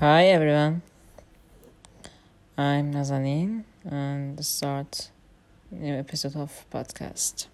Hi everyone. I'm Nazanin and start new episode of podcast.